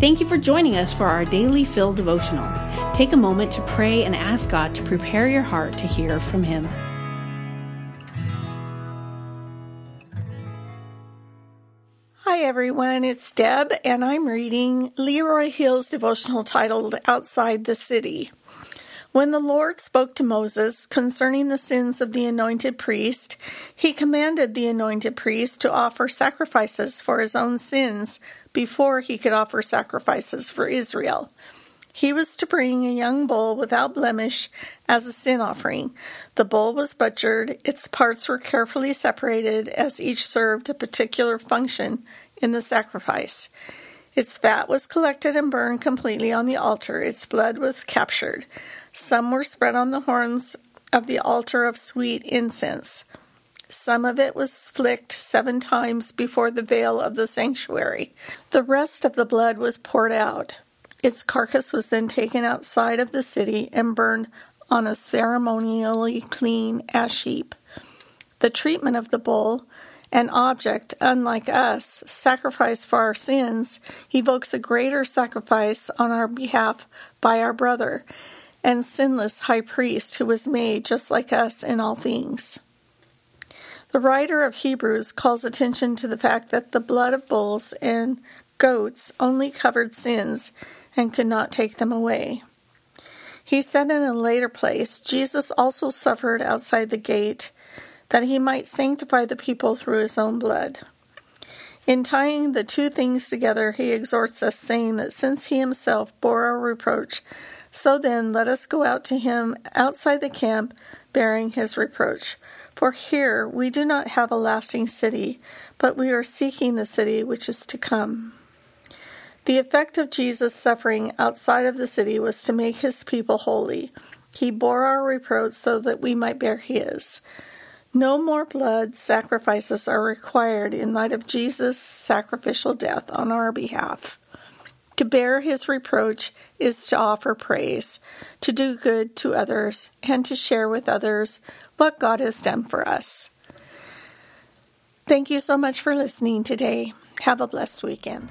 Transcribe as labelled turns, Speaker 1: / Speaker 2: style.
Speaker 1: Thank you for joining us for our daily Fill devotional. Take a moment to pray and ask God to prepare your heart to hear from Him.
Speaker 2: Hi everyone, it's Deb, and I'm reading Leroy Hill's devotional titled Outside the City. When the Lord spoke to Moses concerning the sins of the anointed priest, he commanded the anointed priest to offer sacrifices for his own sins before he could offer sacrifices for Israel. He was to bring a young bull without blemish as a sin offering. The bull was butchered, its parts were carefully separated as each served a particular function in the sacrifice. Its fat was collected and burned completely on the altar, its blood was captured. Some were spread on the horns of the altar of sweet incense. Some of it was flicked seven times before the veil of the sanctuary. The rest of the blood was poured out. Its carcass was then taken outside of the city and burned on a ceremonially clean ash heap. The treatment of the bull, an object unlike us, sacrificed for our sins, evokes a greater sacrifice on our behalf by our brother and sinless high priest who was made just like us in all things. The writer of Hebrews calls attention to the fact that the blood of bulls and goats only covered sins and could not take them away. He said in a later place, Jesus also suffered outside the gate that he might sanctify the people through his own blood. In tying the two things together, he exhorts us, saying that since he himself bore our reproach, so then let us go out to him outside the camp, bearing his reproach. For here we do not have a lasting city, but we are seeking the city which is to come. The effect of Jesus' suffering outside of the city was to make his people holy. He bore our reproach so that we might bear his. No more blood sacrifices are required in light of Jesus' sacrificial death on our behalf. To bear his reproach is to offer praise, to do good to others, and to share with others what God has done for us. Thank you so much for listening today. Have a blessed weekend.